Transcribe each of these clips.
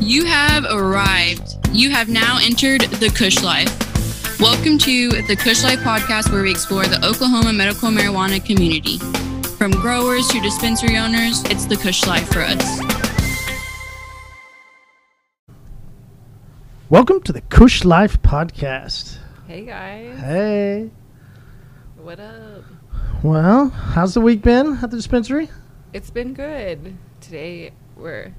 You have arrived. You have now entered the Kush Life. Welcome to the Kush Life podcast, where we explore the Oklahoma medical marijuana community. From growers to dispensary owners, it's the Kush Life for us. Welcome to the Kush Life podcast. Hey guys, Hey. what up? Well, how's the week been at the dispensary? It's been good. Today we're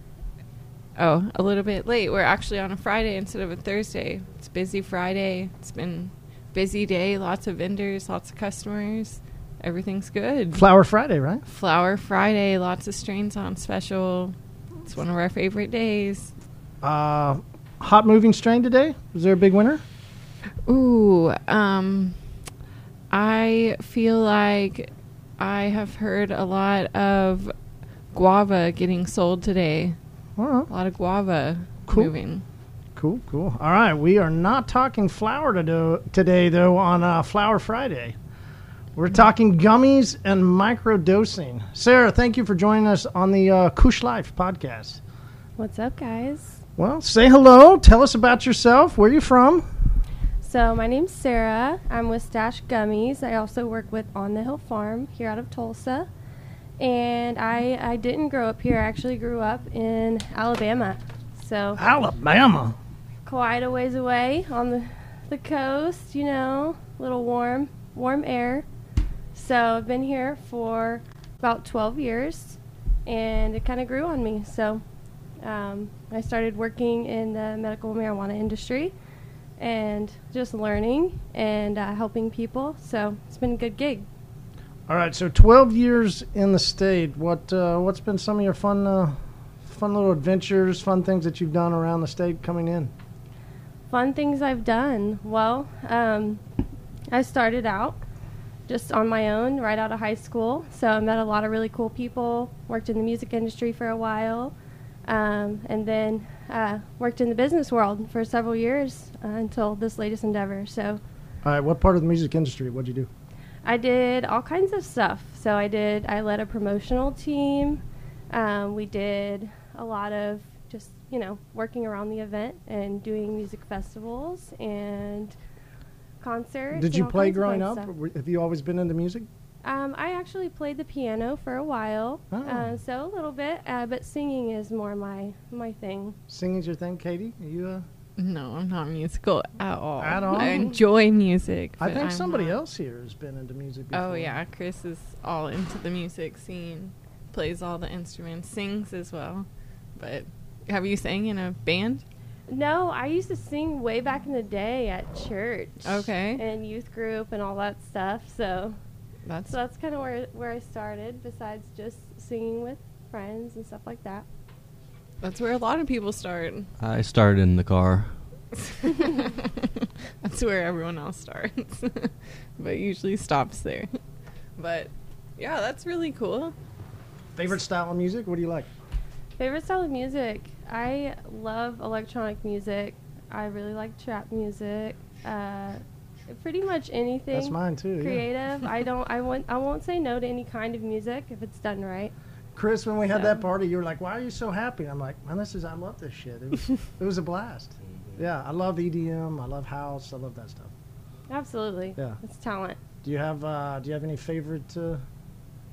oh a little bit late. We're actually on a Friday instead of a Thursday. It's busy Friday. It's been busy day. Lots of vendors, lots of customers. Everything's good. Flower Friday, right? Flower Friday. Lots of strains on special. It's one of our favorite days. Uh, hot moving strain today. Was there a big winner? Ooh, um, I feel like I have heard a lot of guava getting sold today. Well, A lot of guava Cool. moving. cool, cool. All right, we are not talking flower to do, today, though, on uh, Flower Friday. We're talking gummies and microdosing. Sarah, thank you for joining us on the uh, Kush Life podcast. What's up, guys? Well, say hello. Tell us about yourself. Where are you from? So, my name's Sarah. I'm with Stash Gummies. I also work with On the Hill Farm here out of Tulsa. And I, I didn't grow up here. I actually grew up in Alabama. So, Alabama. quite a ways away on the, the coast, you know, little warm, warm air. So, I've been here for about 12 years and it kind of grew on me. So, um, I started working in the medical marijuana industry and just learning and uh, helping people. So it's been a good gig. All right, so 12 years in the state. What uh, what's been some of your fun uh, fun little adventures, fun things that you've done around the state coming in? Fun things I've done. Well, um, I started out just on my own right out of high school. So I met a lot of really cool people, worked in the music industry for a while, um, and then uh, worked in the business world for several years uh, until this latest endeavor. So All right, what part of the music industry? What'd you do? I did all kinds of stuff. So I did. I led a promotional team. Um, we did a lot of just you know working around the event and doing music festivals and concerts. Did you play growing up? Have you always been into music? Um, I actually played the piano for a while, Oh. uh, so a little bit, uh, but singing is more my my thing. Singing's your thing, Katie? Are you? Uh, No, I'm not musical at all. At all? I enjoy music. I think I'm somebody not- else here has been into music. Oh, before. Oh yeah, Chris is all into the music scene. Plays all the instruments, sings as well. But have you sang in a band? No, I used to sing way back in the day at church. Okay. And youth group and all that stuff. So That's So that's kind of where where I started. Besides just singing with friends and stuff like that. That's where a lot of people start. I start in the car. That's where everyone else starts, but usually stops there. But yeah, that's really cool. Favorite style of music? What do you like? Favorite style of music? I love electronic music. I really like trap music. Uh, pretty much anything. That's mine too. yeah. Creative. I don't. I won't. I won't say no to any kind of music if it's done right. Chris, when we had So- that party, you were like, "Why are you so happy?" I'm like, "Man, this is I love this shit. It was it was a blast. Yeah, I love EDM. I love house. I love that stuff. Absolutely. Yeah. It's talent. Do you have uh, Do you have any favorite uh,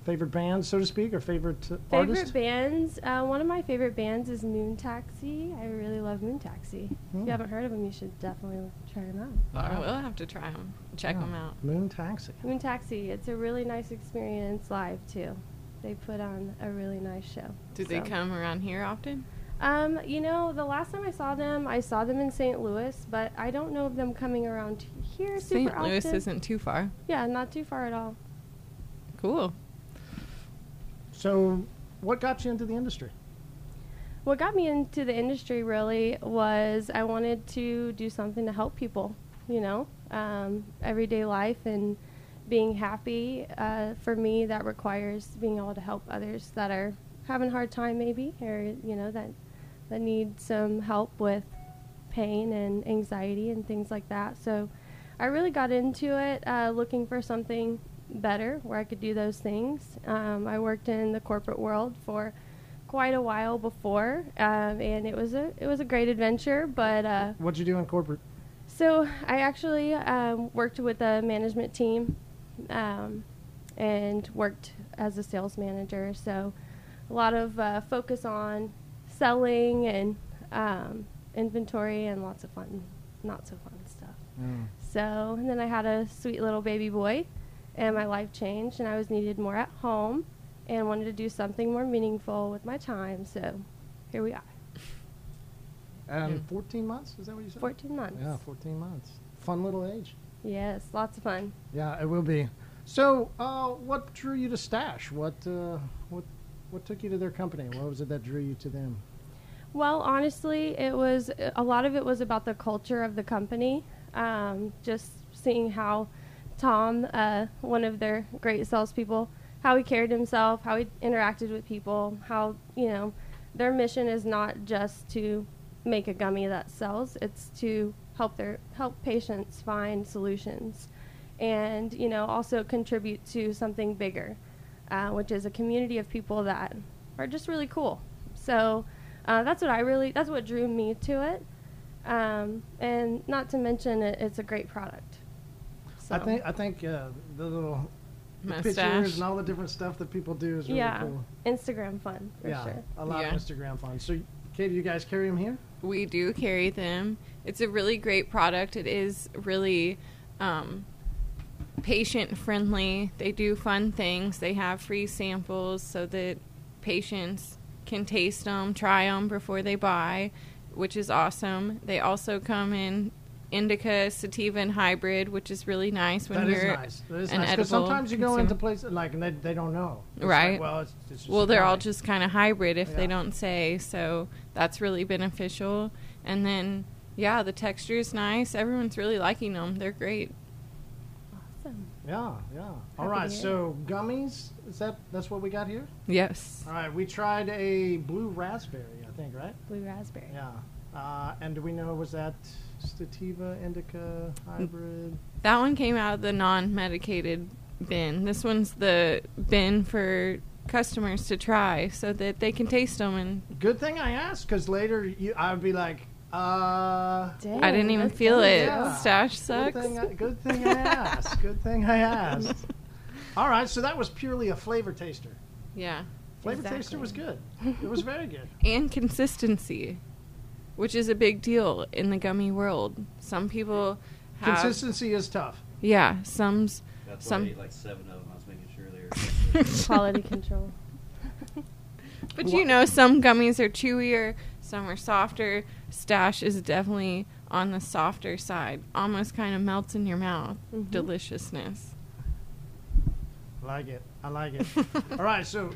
favorite bands, so to speak, or favorite uh, Favorite artist? bands? Uh, one of my favorite bands is Moon Taxi. I really love Moon Taxi. If Hmm. you haven't heard of them, you should definitely try them out. I will have to try them, check Yeah. them out. Moon Taxi. Moon Taxi. It's a really nice experience live too. They put on a really nice show. Do they come around here often? Um, you know, the last time I saw them, I saw them in St. Louis, but I don't know of them coming around here super St. Louis often. isn't too far. Yeah, not too far at all. Cool. So, what got you into the industry? What got me into the industry really was I wanted to do something to help people, you know, um, everyday life and being happy. Uh, for me, that requires being able to help others that are having a hard time, maybe, or you know, that that need some help with pain and anxiety and things like that. So, I really got into it uh, looking for something better where I could do those things. Um, I worked in the corporate world for quite a while before, um, and it was a it was a great adventure. But uh, What'd you do in corporate? so I actually um, worked with a management team, um, and worked as a sales manager. So a lot of uh, focus on selling and um, inventory and lots of fun, not so fun stuff. Mm. So and then I had a sweet little baby boy, and my life changed, and I was needed more at home, and wanted to do something more meaningful with my time. So here we are, And 14 months? Is that what you said? 14 months. Yeah, 14 months. Fun little age. Yes, lots of fun. Yeah, it will be. So, uh, what drew you to Stash? What, uh, what, what took you to their company? What was it that drew you to them? Well, honestly, it was a lot of it was about the culture of the company. Um, just seeing how Tom, uh, one of their great salespeople, how he carried himself, how he interacted with people, how you know their mission is not just to make a gummy that sells; it's to help their help patients find solutions, and you know also contribute to something bigger, uh, which is a community of people that are just really cool. So uh, that's what I really that's what drew me to it, um, and not to mention it, it's a great product. So, I think I think uh, the little the Mustache. pictures and all the different stuff that people do is really yeah, cool. Instagram fun for yeah, sure. a lot Yeah. of Instagram fun. So, Katie, you guys carry them here? We do carry them. It's a really great product. It is really um, patient friendly. They do fun things. They have free samples so that patients can taste them, try them before they buy, which is awesome. They also come in indica, sativa, and hybrid, which is really nice when That you're nice. That is an nice. Because sometimes you go consumer. into places like and they, they don't know. It's like, Right. well, it's, it's just Well, they're all just kind of hybrid if Yeah. they don't say. So that's really beneficial. And then, yeah, the texture is nice. Everyone's really liking them. They're great. Awesome. Yeah, yeah. All Happy right. So gummies. Is that that's what we got here? Yes. All right. We tried a blue raspberry. I think right. Blue raspberry. Yeah. Uh, and do we know was that sativa, indica, hybrid? That one came out of the non medicated bin. This one's the bin for customers to try so that they can taste them. And Good thing I asked because later you, I would be like, uh. Dang, I didn't even feel good. it. Yeah. Stash Good sucks. thing, I, good thing I asked. Good thing I asked. All right, so that was purely a flavor taster. yeah. Flavor taster was good. It was very good. and consistency, which is a big deal in the gummy world. Some people have, Consistency is tough. yeah, some's That's Some- why I ate like seven of them. I was making sure they were. Quality control. But you know, some gummies are chewier, some are softer. Stash is definitely on the softer side. Almost kind of melts in your mouth. Mhm. Deliciousness. Like it. I like it. All right, so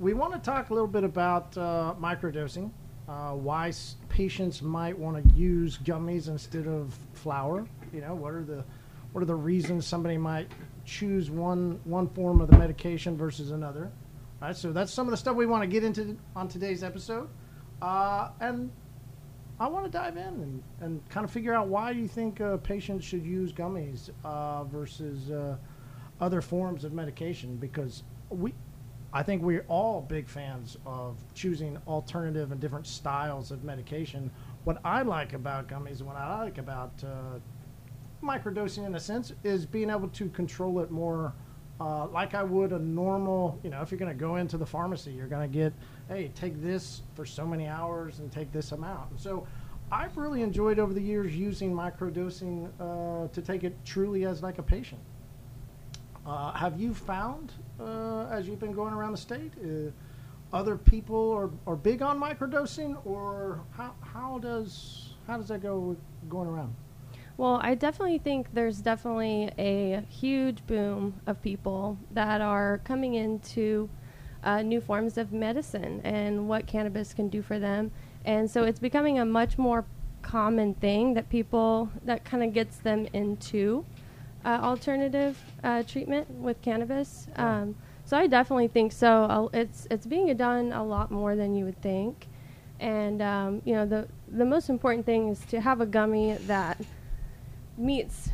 we want to talk a little bit about uh, microdosing, uh, why s- patients might want to use gummies instead of flower. You know, what are the what are the reasons somebody might choose one one form of the medication versus another? All right, so that's some of the stuff we want to get into on today's episode, uh, and I want to dive in and, and kind of figure out why you think uh, patients should use gummies uh, versus uh, other forms of medication because we I think we're all big fans of choosing alternative and different styles of medication. What I like about gummies and what I like about uh, microdosing in a sense is being able to control it more uh, like I would a normal, you know, if you're going to go into the pharmacy, you're going to get, hey, take this for so many hours and take this amount. And so I've really enjoyed over the years using microdosing uh, to take it truly as like a patient. Uh, have you found, uh, as you've been going around the state, uh, other people are, are big on microdosing, or how, how does how does that go with going around? Well, I definitely think there's definitely a huge boom of people that are coming into uh, new forms of medicine and what cannabis can do for them. And so it's becoming a much more common thing that people, that kind of gets them into uh, alternative uh, treatment with cannabis. Um, so I definitely think so. It's, it's being done a lot more than you would think. And, um, you know, the, the most important thing is to have a gummy that meets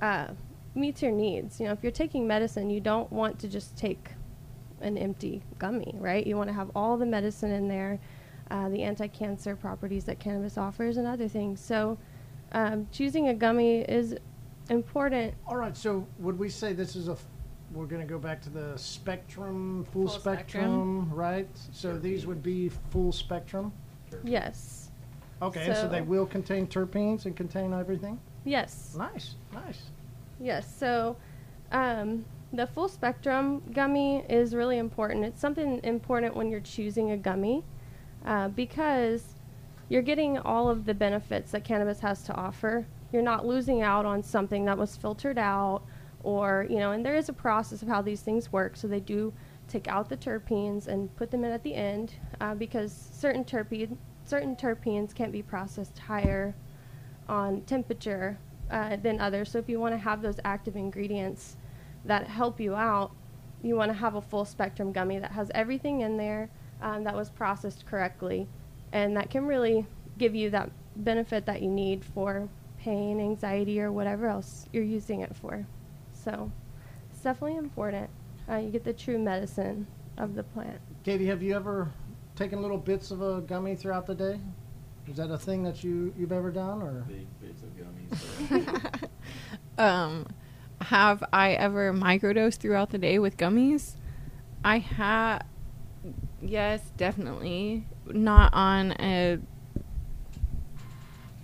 uh, meets your needs. You know, if you're taking medicine, you don't want to just take an empty gummy, right? You want to have all the medicine in there, uh, the anti-cancer properties that cannabis offers, and other things. So, um, choosing a gummy is important. All right. So would we say this is a? f- We're going to go back to the spectrum, full, Full spectrum, spectrum. right? So these would be full spectrum. Yes. Okay, so, So- they will contain terpenes and contain everything. Yes. Nice, nice. Yes. So, um, the full spectrum gummy is really important. It's something important when you're choosing a gummy uh, because you're getting all of the benefits that cannabis has to offer. You're not losing out on something that was filtered out, or you know. And there is a process of how these things work. So they do take out the terpenes and put them in at the end uh, because certain terpene certain terpenes can't be processed higher on temperature uh, than others. So if you want to have those active ingredients that help you out, you want to have a full spectrum gummy that has everything in there um, that was processed correctly, and that can really give you that benefit that you need for pain, anxiety, or whatever else you're using it for. So it's definitely important. Uh, you get the true medicine of the plant. Katie, have you ever taken little bits of a gummy throughout the day? Is that a thing that you you've ever done, or Big bits of gummies. um, have I ever microdosed throughout the day with gummies? I have. Yes, definitely. Not on a.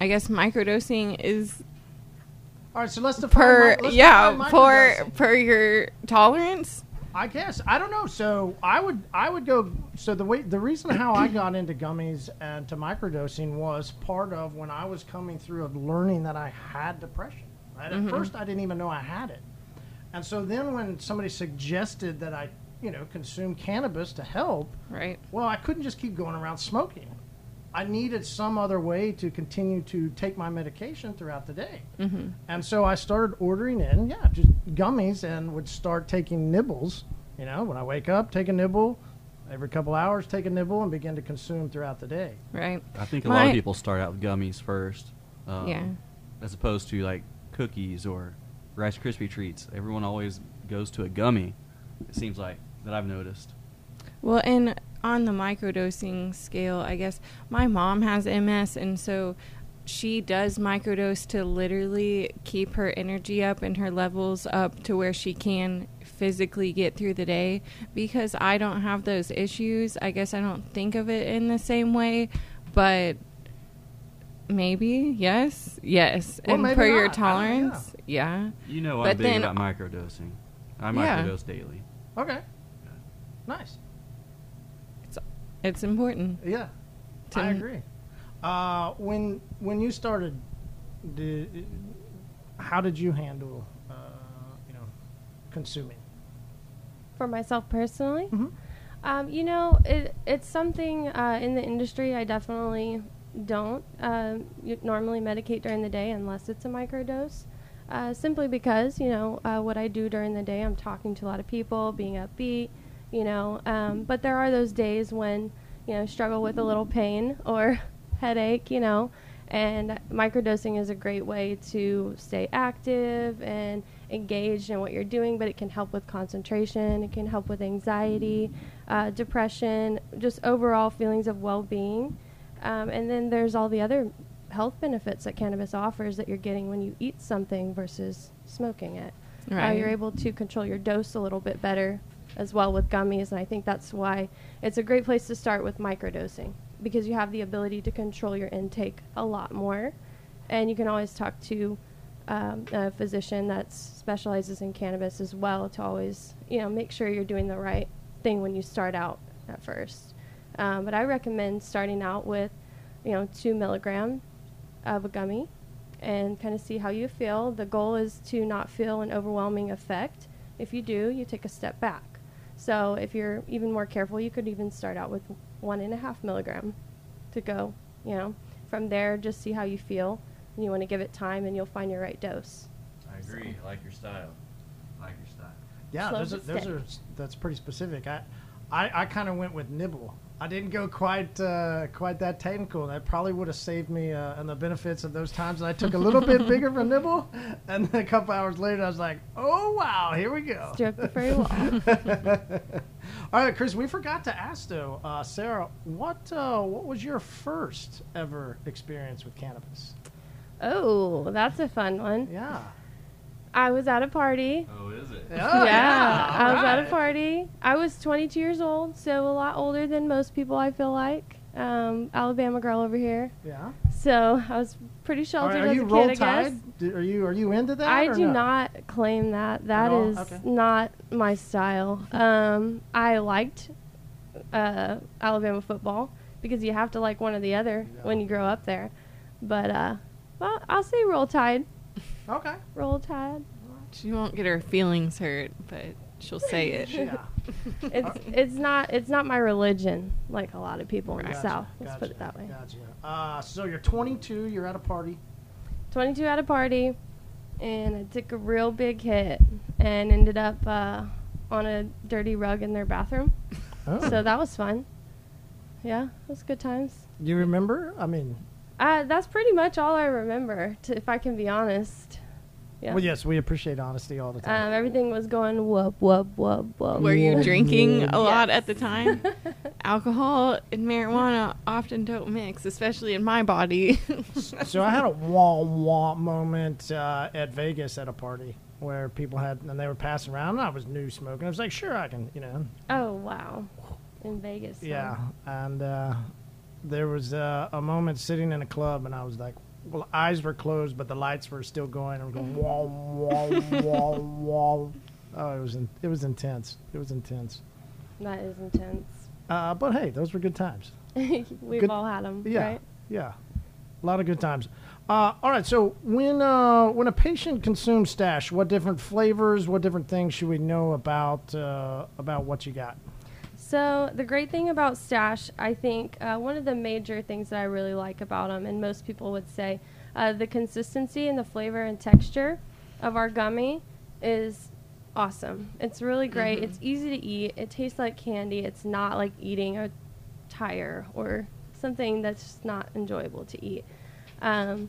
I guess microdosing is all right? So let's define. per mi- let's yeah define for per your tolerance. I guess I don't know. So I would I would go. So the way the reason how I got into gummies and to microdosing was part of when I was coming through of learning that I had depression. Right? At first, I didn't even know I had it, and so then when somebody suggested that I you know consume cannabis to help, Right. well, I couldn't just keep going around smoking. I needed some other way to continue to take my medication throughout the day. Mm-hmm. And so I started ordering in, yeah, just gummies and would start taking nibbles. You know, when I wake up, take a nibble. Every couple hours, take a nibble and begin to consume throughout the day. Right. I think a lot of people start out with gummies first. Um, Yeah. As opposed to like cookies or Rice Krispie treats. Everyone always goes to a gummy. It seems like that I've noticed. Well, and on the microdosing scale, I guess my mom has MS, and so she does microdose to literally keep her energy up and her levels up to where she can physically get through the day. Because I don't have those issues, I guess I don't think of it in the same way, but maybe, yes, yes. Well, and maybe per your not. I don't know, tolerance, yeah. You know But I'm big then- about microdosing. I Yeah. microdose daily. Okay. Nice. It's important. Yeah. To- I agree. Uh, when when you started, did, how did you handle, uh, you know, consuming? For myself personally, Mhm. um, you know, it, it's something uh, in the industry I definitely don't um, normally medicate during the day unless it's a microdose. Uh, simply because, you know, uh, what I do during the day, I'm talking to a lot of people, being upbeat, you know. Um, but there are those days when, you know, struggle with a little pain or headache, you know. And microdosing is a great way to stay active and engaged in what you're doing, but it can help with concentration, it can help with anxiety, uh, depression, just overall feelings of well being. Um, and then there's all the other health benefits that cannabis offers that you're getting when you eat something versus smoking it. Right. you're able to control your dose a little bit better as well with gummies, and I think that's why it's a great place to start with microdosing because you have the ability to control your intake a lot more, and you can always talk to um, a physician that specializes in cannabis as well to always you know make sure you're doing the right thing when you start out at first. Um, but I recommend starting out with you know two milligram of a gummy and kind of see how you feel. The goal is to not feel an overwhelming effect. If you do, you take a step back. So if you're even more careful, you could even start out with one and a half milligram to go. You know, from there, just see how you feel. And you want to give it time, and you'll find your right dose. I agree. I like your style. Like your style. Yeah, Slow those are, those are that's pretty specific. I I, I kind of went with nibble. I didn't go quite uh, quite that technical. That probably would have saved me uh, and the benefits of those times that I took a little bit bigger of a nibble, and then a couple hours later I was like, oh wow, here we go. Stroke the furry wall. All right, Chris. We forgot to ask though, uh, Sarah. What uh, what was your first ever experience with cannabis? Oh, that's a fun one. Yeah. I was at a party. Oh, is it? Oh, yeah, I was at a party. I was 22 years old, so a lot older than most people. I feel like um, Alabama girl over here. Yeah. So I was pretty sheltered are as you a roll kid, I guess. tide? Do- Are you are you into that? I or do no? not claim that. That all? is Okay. not my style. Um, I liked uh, Alabama football because you have to like one or the other Yeah. when you grow up there. But uh, well, I'll say roll tide. Okay. Roll tide. She won't get her feelings hurt, but she'll say it. Yeah. It's it's not it's not my religion like a lot of people in the Gotcha, South. Let's gotcha, put it that way. Gotcha. Uh, so you're 22. You're at a party. 22 at a party, and I took a real big hit and ended up uh, on a dirty rug in their bathroom. Oh. So that was fun. Yeah, it was good times. You remember? I mean, Uh, that's pretty much all I remember, to, if I can be honest. Yeah. well, yes, we appreciate honesty all the time. Um, everything was going whoop, whoop, whoop, whoop. Were you drinking a lot Yes. at the time? Alcohol and marijuana often don't mix, especially in my body. so I had a wah wah moment uh, at Vegas at a party where people had and they were passing around. And I was new smoking. I was like, sure, I can, you know, Oh, wow. In Vegas. huh? yeah. And uh, there was uh, a moment sitting in a club, and I was like, well, eyes were closed, but the lights were still going. And going wah wah wah wah. Oh, it was in, it was intense. It was intense. That is intense. Uh, but hey, those were good times. We've Good- all had them, Yeah, right? yeah, a lot of good times. Uh, all right, so when uh, when a patient consumes stash, what different flavors, what different things should we know about uh, about what you got? So the great thing about Stash, I think, uh, one of the major things that I really like about them, and most people would say, uh, the consistency and the flavor and texture of our gummy is awesome. It's really great. It's easy to eat. It tastes like candy. It's not like eating a tire or something that's just not enjoyable to eat. Um,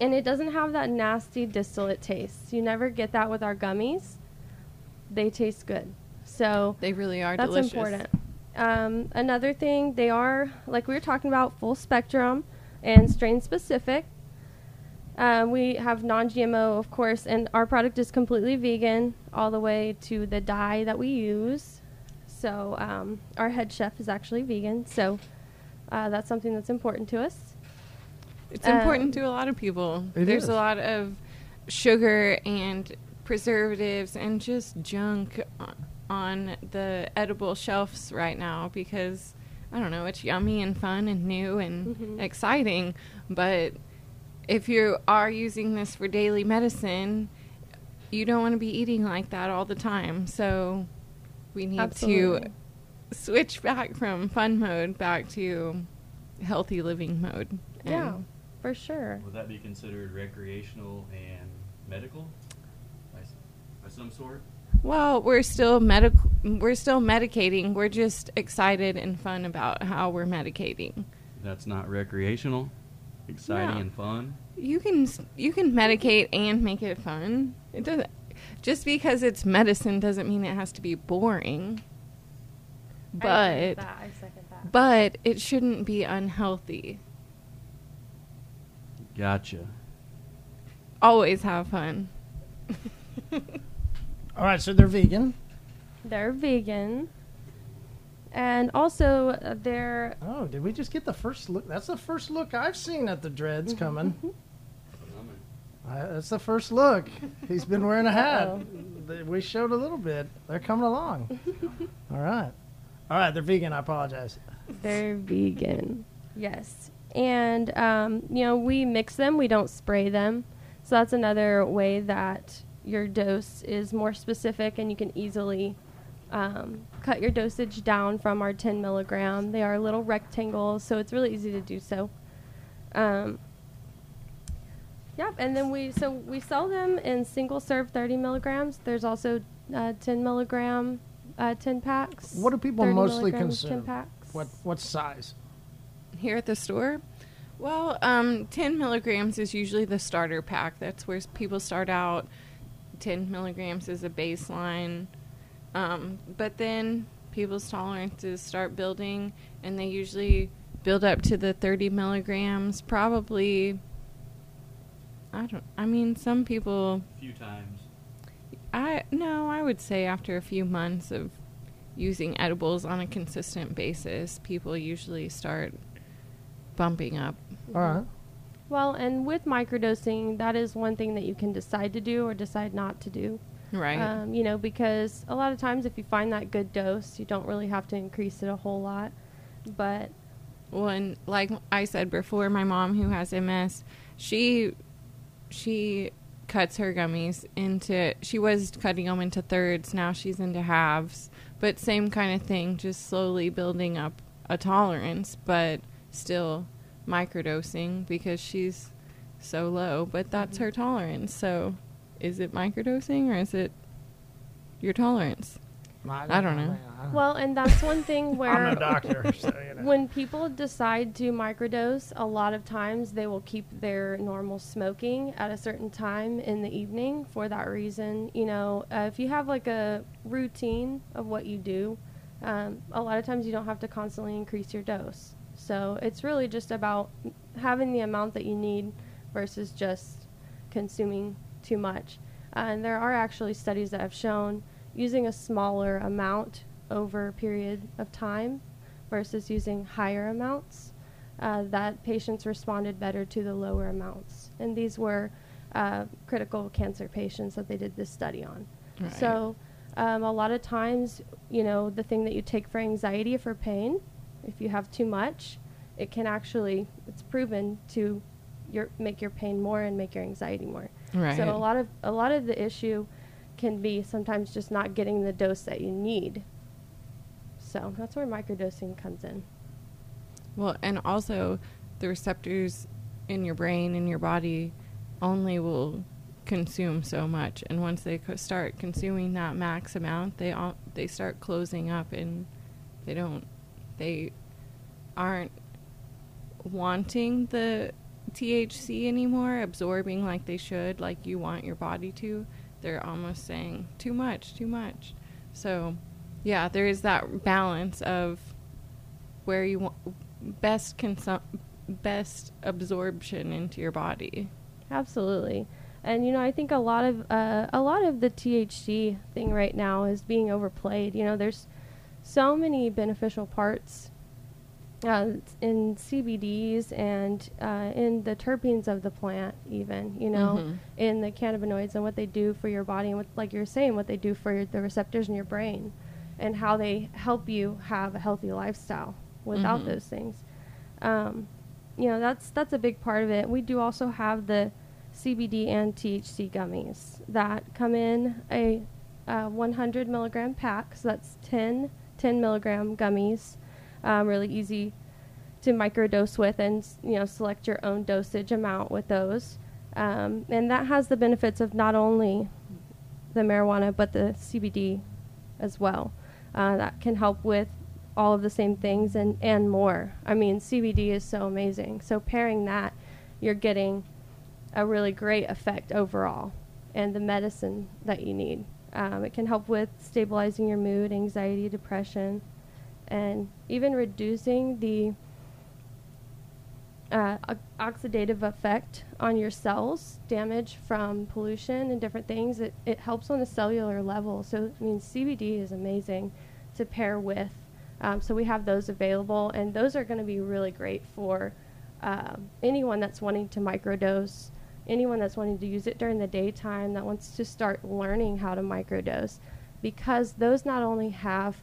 and it doesn't have that nasty distillate taste. You never get that with our gummies. They taste good. So they really are that's delicious. important. Um, another thing, they are like we were talking about, full spectrum and strain specific. Um, we have non-GMO, of course, and our product is completely vegan, all the way to the dye that we use. So um, our head chef is actually vegan, so uh, that's something that's important to us. It's important Um, to a lot of people. It There's is. a lot of sugar and preservatives and just junk on, on the edible shelves right now because I don't know, it's yummy and fun and new and Mhm. exciting, but if you are using this for daily medicine, you don't want to be eating like that all the time. So we need Absolutely. to switch back from fun mode back to healthy living mode. Yeah, And for sure. Would that be considered recreational and medical by, by some sort? Well, we're still medical. We're still medicating. We're just excited and fun about how we're medicating. That's not recreational, exciting No. and fun. You can s- you can medicate and make it fun. It doesn't just because it's medicine doesn't mean it has to be boring. I agree with But that. I second that. but it shouldn't be unhealthy. Gotcha. Always have fun. All right, so they're vegan. They're vegan. And also, uh, they're. Oh, did we just get the first look? That's the first look I've seen at the dreads coming. Uh, that's the first look. He's been wearing a hat. Uh-oh. We showed a little bit. They're coming along. All right. All right, they're vegan. I apologize. They're vegan. Yes. And, um, you know, we mix them, we don't spray them. So that's another way that your dose is more specific and you can easily um, cut your dosage down from our 10 milligram. They are little rectangles, so it's really easy to do so. Um, Yep, and then we so we sell them in single serve 30 milligrams. There's also uh, 10 milligram, uh, 10 packs. What do people mostly consume? 10 packs. What what size? here at the store? Well, um, 10 milligrams is usually the starter pack. That's where people start out. 10 milligrams is a baseline. Um, but then people's tolerances start building, and they usually build up to the 30 milligrams. Probably, I don't. I mean, some people. A few times. I no, I would say after a few months of using edibles on a consistent basis, people usually start bumping up. All right. Well, and with microdosing, that is one thing that you can decide to do or decide not to do. Right. Um, you know, because a lot of times if you find that good dose, you don't really have to increase it a whole lot. But Well, and like I said before, my mom who has MS, she she cuts her gummies into. She was cutting them into thirds. Now she's into halves. But same kind of thing, just slowly building up a tolerance, but still microdosing because she's so low. But that's her tolerance. So, is it microdosing or is it your tolerance? I don't know. well, and that's one thing where I'm no doctor, so you know. when people decide to microdose, a lot of times they will keep their normal smoking at a certain time in the evening for that reason. You know, uh, if you have like a routine of what you do, um, a lot of times you don't have to constantly increase your dose. So it's really just about having the amount that you need versus just consuming too much. Uh, and there are actually studies that have shown using a smaller amount over a period of time versus using higher amounts, uh, that patients responded better to the lower amounts. And these were uh, critical cancer patients that they did this study on. Right. So, um, a lot of times, you know, the thing that you take for anxiety for pain, if you have too much, it can actually, it's proven to your, make your pain more and make your anxiety more. Right. So a lot of a lot of the issue can be sometimes just not getting the dose that you need. So that's where microdosing comes in. Well, and also the receptors in your brain and your body only will consume so much, and once they co- start consuming that max amount, they all, they start closing up, and they don't they aren't wanting the THC anymore, absorbing like they should, like you want your body to. They're almost saying too much, too much. So, yeah, there is that balance of where you want best consum- best absorption into your body. Absolutely. And you know, I think a lot of uh, a lot of the THC thing right now is being overplayed. You know, there's so many beneficial parts uh, in CBDs and uh, in the terpenes of the plant, even you know, Mhm. in the cannabinoids and what they do for your body, and what, like you're saying, what they do for your, the receptors in your brain, and how they help you have a healthy lifestyle without Mhm. those things. Um, you know, that's that's a big part of it. We do also have the CBD and THC gummies that come in a uh, 100 milligram pack. So that's 10 10 milligram gummies. Um, really easy to microdose with, and you know, select your own dosage amount with those. Um, and that has the benefits of not only the marijuana but the CBD as well. Uh, that can help with all of the same things and, and more. I mean, CBD is so amazing. So pairing that, you're getting a really great effect overall and the medicine that you need. Um, it can help with stabilizing your mood, anxiety, depression, and even reducing the uh, oxidative effect on your cells, damage from pollution and different things. It, it helps on a cellular level. So, I mean, CBD is amazing to pair with. Um, so, we have those available, and those are going to be really great for um, anyone that's wanting to microdose, anyone that's wanting to use it during the daytime, that wants to start learning how to microdose, because those not only have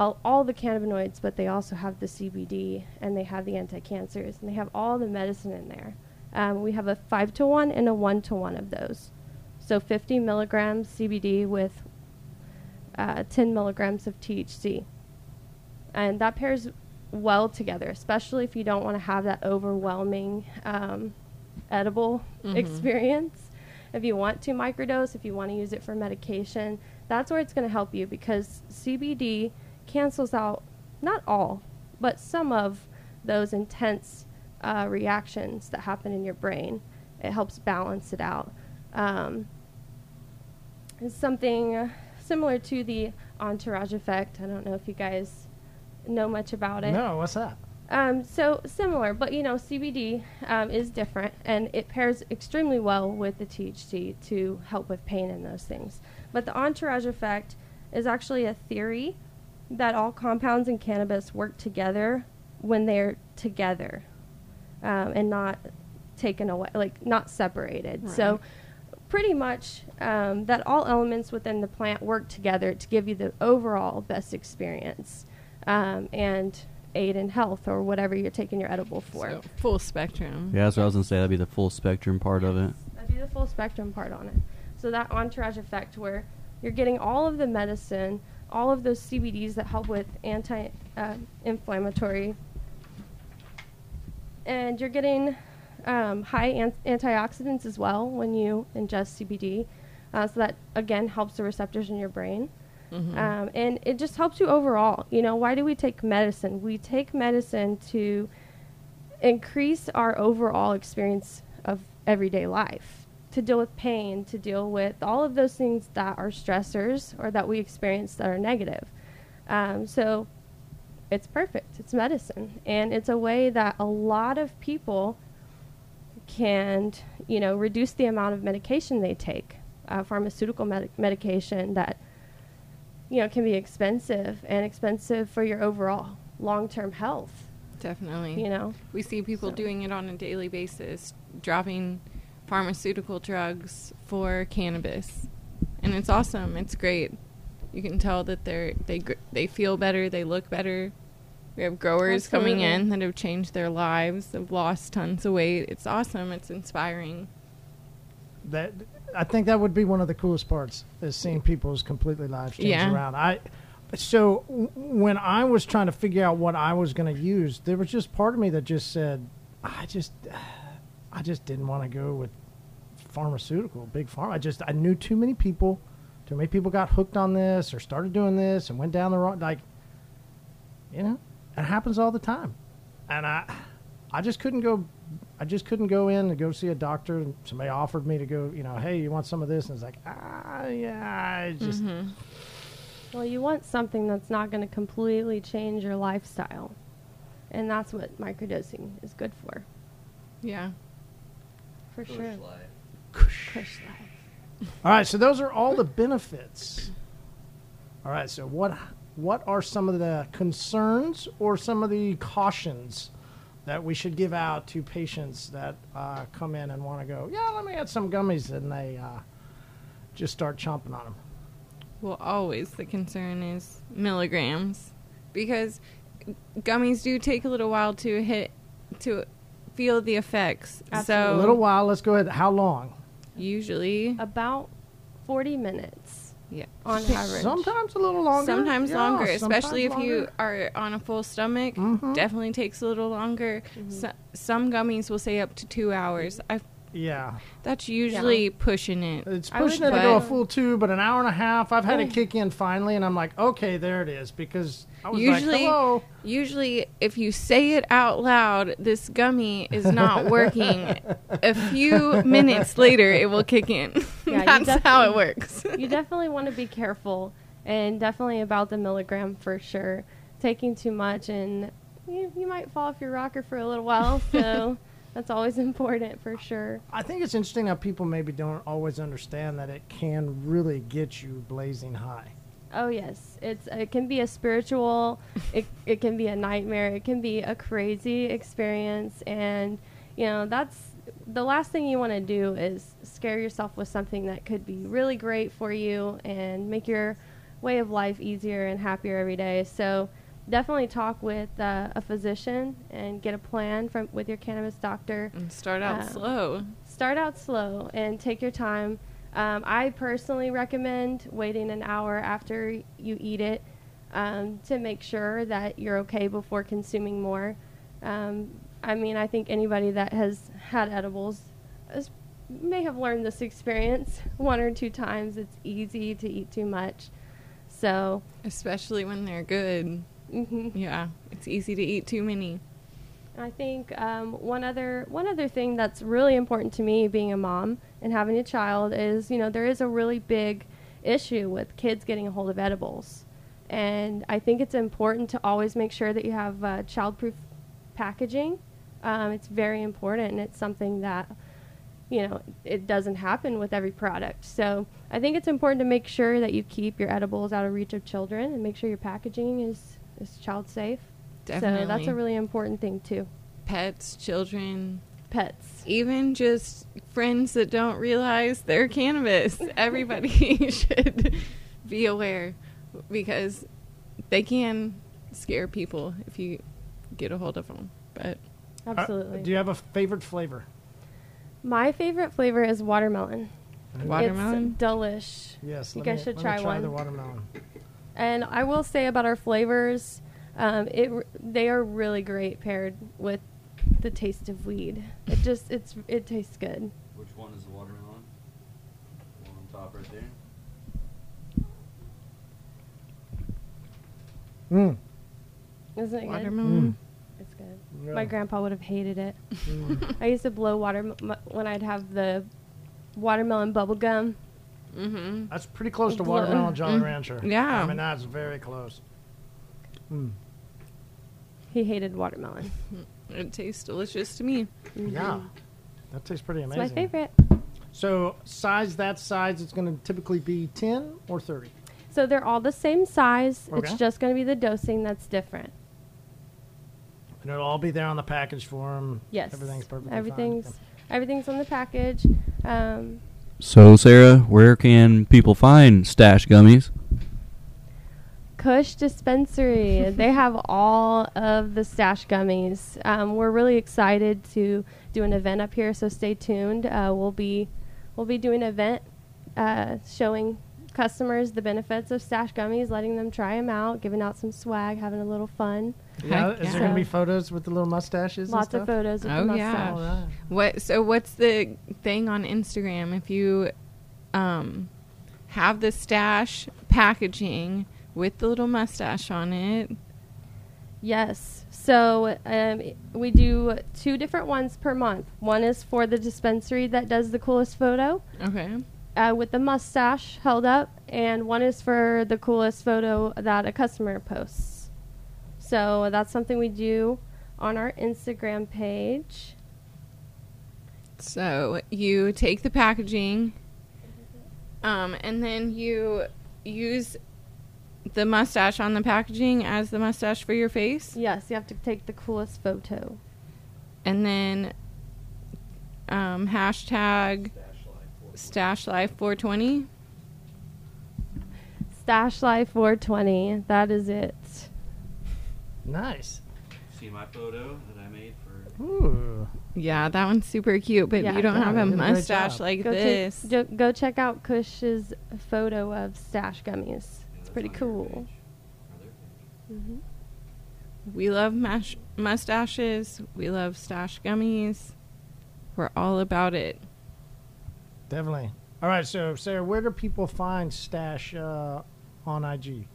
all, all the cannabinoids, but they also have the CBD and they have the anti-cancers and they have all the medicine in there. Um, we have a five to one and a one to one of those. So 50 milligrams CBD with uh, 10 milligrams of THC, and that pairs well together, especially if you don't want to have that overwhelming um, edible Mhm. experience. If you want to microdose, if you want to use it for medication, that's where it's going to help you because CBD cancels out not all, but some of those intense uh, reactions that happen in your brain. It helps balance it out. Um, it's something similar to the entourage effect. I don't know if you guys know much about it. No, what's that? Um, so similar, but you know, CBD um, is different, and it pairs extremely well with the THC to help with pain and those things. But the entourage effect is actually a theory that all compounds in cannabis work together when they're together, um, and not taken away, like not separated. So, pretty much um, that all elements within the plant work together to give you the overall best experience um, and aid in health or whatever you're taking your edible for. So, full spectrum. Yeah, that's what I was gonna say. That'd be the full spectrum part of it. That'd be the full spectrum part on it. So that entourage effect where you're getting all of the medicine, all of those CBDs that help with anti-inflammatory, and you're getting um, high an- antioxidants as well when you ingest CBD. Uh, so that again helps the receptors in your brain. Mhm. Um, and it just helps you overall. You know, why do we take medicine? We take medicine to increase our overall experience of everyday life, to deal with pain, to deal with all of those things that are stressors or that we experience that are negative. Um, so it's perfect. It's medicine. And it's a way that a lot of people can, you know, reduce the amount of medication they take, uh, pharmaceutical med- medication that, you know, can be expensive and expensive for your overall long-term health. Definitely. You know, We see people So- doing it on a daily basis, dropping pharmaceutical drugs for cannabis, and it's awesome. It's great. You can tell that they're they gr- they feel better, they look better. We have growers coming in that have changed their lives, have lost tons of weight. It's awesome. It's inspiring. That I think that would be one of the coolest parts is seeing people's completely lives change Yeah. around. I so w- when I was trying to figure out what I was going to use, there was just part of me that just said, I just, I just didn't want to go with pharmaceutical, big pharma. I just I knew too many people, too many people got hooked on this or started doing this and went down the wrong like, you know, it happens all the time, and I, I just couldn't go. I just couldn't go in and go see a doctor. Somebody offered me to go, you know, hey, you want some of this? And it's like, ah, yeah, I just, Mhm. well, you want something that's not going to completely change your lifestyle. And that's what microdosing is good for, Yeah. For sure. Kush. Kush life. All right, so those are all the benefits. All right, so what what are some of the concerns or some of the cautions that we should give out to patients that uh, come in and want to go? Yeah, let me get some gummies, and they uh, just start chomping on them. Well, always the concern is milligrams because gummies do take a little while to hit to feel the effects. Absolutely. A little while. Let's go ahead. How long? usually, About 40 minutes yeah. on average. Sometimes a little longer. Sometimes Yeah, longer, especially if sometimes you are on a full stomach. Mhm. Definitely takes a little longer. So, some gummies will say up to two hours. I, Yeah, that's usually pushing it. it's I would pushing it to go a full two, but an hour and a half. I've had Oh. it kick in finally, and I'm like, okay, there it is, because I was Usually- like, hello. Usually, if you say it out loud, this gummy is not working. a few minutes later, it will kick in. Yeah, you That's how it definitely- works. you definitely want to be careful and definitely about the milligram for sure. Taking too much and you, you might fall off your rocker for a little while, so that's always important for sure. I think it's interesting how people maybe don't always understand that it can really get you blazing high. Oh yes, it's it can be a spiritual, it it can be a nightmare, it can be a crazy experience, and you know that's the last thing you want to do is scare yourself with something that could be really great for you and make your way of life easier and happier every day. So definitely talk with uh, a physician and get a plan from with your cannabis doctor And start out Uh, slow. start out slow and take your time. Um, I personally recommend waiting an hour after you eat it um, to make sure that you're okay before consuming more. Um, I mean, I think anybody that has had edibles has, may have learned this experience one or two times. It's easy to eat too much. So, Especially when they're good. Mhm. Yeah, it's easy to eat too many. I think um, one other one other thing that's really important to me, being a mom and having a child, is you know there is a really big issue with kids getting a hold of edibles. And I think it's important to always make sure that you have uh, childproof packaging. Um, it's very important, and it's something that you know it doesn't happen with every product. So I think it's important to make sure that you keep your edibles out of reach of children, and make sure your packaging is is child safe. Definitely. So that's a really important thing too. Pets, children, Pets. even just friends that don't realize they're cannabis. Everybody should be aware because they can scare people if you get a hold of them. But Uh, Absolutely. do you have a favorite flavor? My favorite flavor is watermelon. watermelon. It's delish. Yes. You guys me- should let try me try one. the watermelon. And I will say about our flavors, um, it they are really great paired with the taste of weed. It just it's it tastes good. Which one is the watermelon? The One on top right there. Mm. Isn't it good? watermelon. It's good. Yeah. My grandpa would have hated it. Mm. I used to blow water m- when I'd have the watermelon bubble gum. Mm-hmm. That's pretty close to watermelon Jolly Mm. Rancher. Yeah. I mean, that's very close. Mm. He hated watermelon. It tastes delicious to me. Yeah. That tastes pretty amazing. It's amazing. my favorite. So, size that size, it's going to typically be 10 or 30. So they're all the same size. Okay. It's just going to be the dosing that's different. And it'll all be there on the package for them. Yes. Everything's perfectly Everything's fine. everything's on the package. Um, So, Sarah, where can people find Stash Gummies? Kush Dispensary. they have all of the stash gummies. Um, we're really excited to do an event up here, so stay tuned. Uh, we'll be we'll be doing an event uh, showing customers the benefits of stash gummies, letting them try them out, giving out some swag, having a little fun. Yeah, is there yeah. going to be photos with the little mustaches? Lots and of photos with Oh, the yeah. mustache. What? So what's the thing on Instagram? If you um, have the stash packaging with the little mustache on it, Yes. So um, we do two different ones per month. One is for the dispensary that does the coolest photo. okay. uh, with the mustache held up, and one is for the coolest photo that a customer posts. So that's something we do on our Instagram page. So you take the packaging, um, and then you use the mustache on the packaging as the mustache for your face, Yes, you have to take the coolest photo. and then um, hashtag Stash Life 420. Stash Life 420. That is it. Nice. See my photo that I made for. Ooh. Yeah, that one's super cute, but Yeah, you don't yeah, have you a did a great mustache job. like Go, this. take, jo- go check out Kush's photo of stash gummies. It's pretty cool. hmm We love mash- mustaches. We love stash gummies. We're all about it. Definitely. All right, so Sarah, where do people find Stash uh, on IG?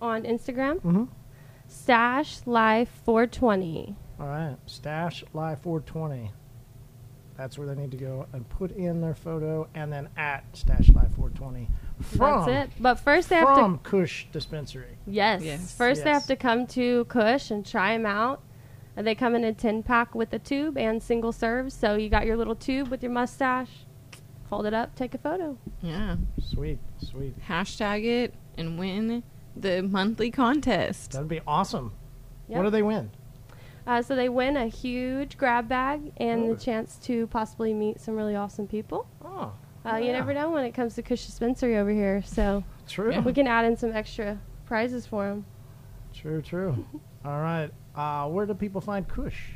On Instagram, Mm-hmm. Stash Life 420. All right, Stash Life 420. That's where they need to go and put in their photo, and then at Stash Life 420 from That's it. But first they have to from Kush Dispensary. Yes. Yes. First, they Yes. have to come to Kush and try them out. And they come in a 10 pack with a tube and single serves. So you got your little tube with your mustache. Hold it up, take a photo. Yeah. Sweet, sweet. Hashtag it and win the monthly contest. That'd be awesome. Yep. What do they win? Uh, so they win a huge grab bag and Ooh. the chance to possibly meet some really awesome people. Oh, Uh, You never know when it comes to Kush Dispensary over here. So True. Yeah. we can add in some extra prizes for them. True, true. All right. Uh, where do people find Kush?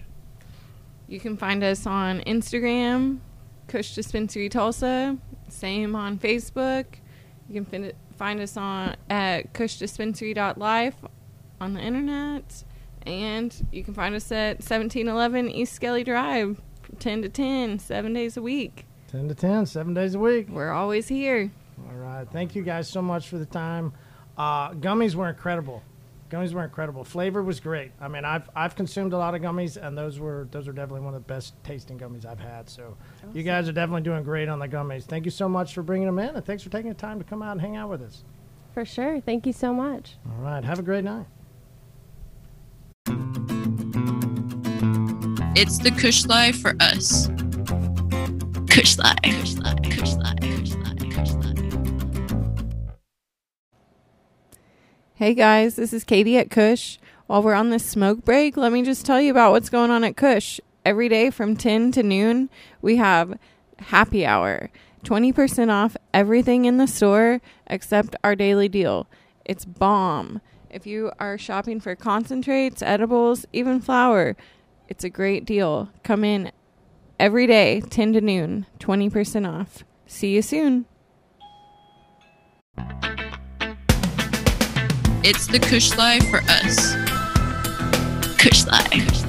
You can find us on Instagram, Kush Dispensary Tulsa. Same on Facebook. You can find, it, find us on at kushdispensary.life on the internet. And you can find us at 1711 East Skelly Drive, 10 to 10, seven days a week. 10 to 10, seven days a week. We're always here. All right. Thank you guys so much for the time. Uh, gummies were incredible. Gummies were incredible. Flavor was great. I mean, I've I've consumed a lot of gummies, and those were those are definitely one of the best tasting gummies I've had. So, you guys are definitely doing great on the gummies. Thank you so much for bringing them in, and thanks for taking the time to come out and hang out with us. for sure. Thank you so much. All right. Have a great night. It's the Kush Life for us. Kush Life. Kush Life. Kush Life. Kush Life. Kush Life. Hey guys, this is Katie at Kush. While we're on this smoke break, let me just tell you about what's going on at Kush. Every day from 10 to noon, we have happy hour. 20% off everything in the store except our daily deal. It's bomb. If you are shopping for concentrates, edibles, even flower, it's a great deal. Come in every day, 10 to noon, 20% off. See you soon. It's the Kush Life for us. Kush Life.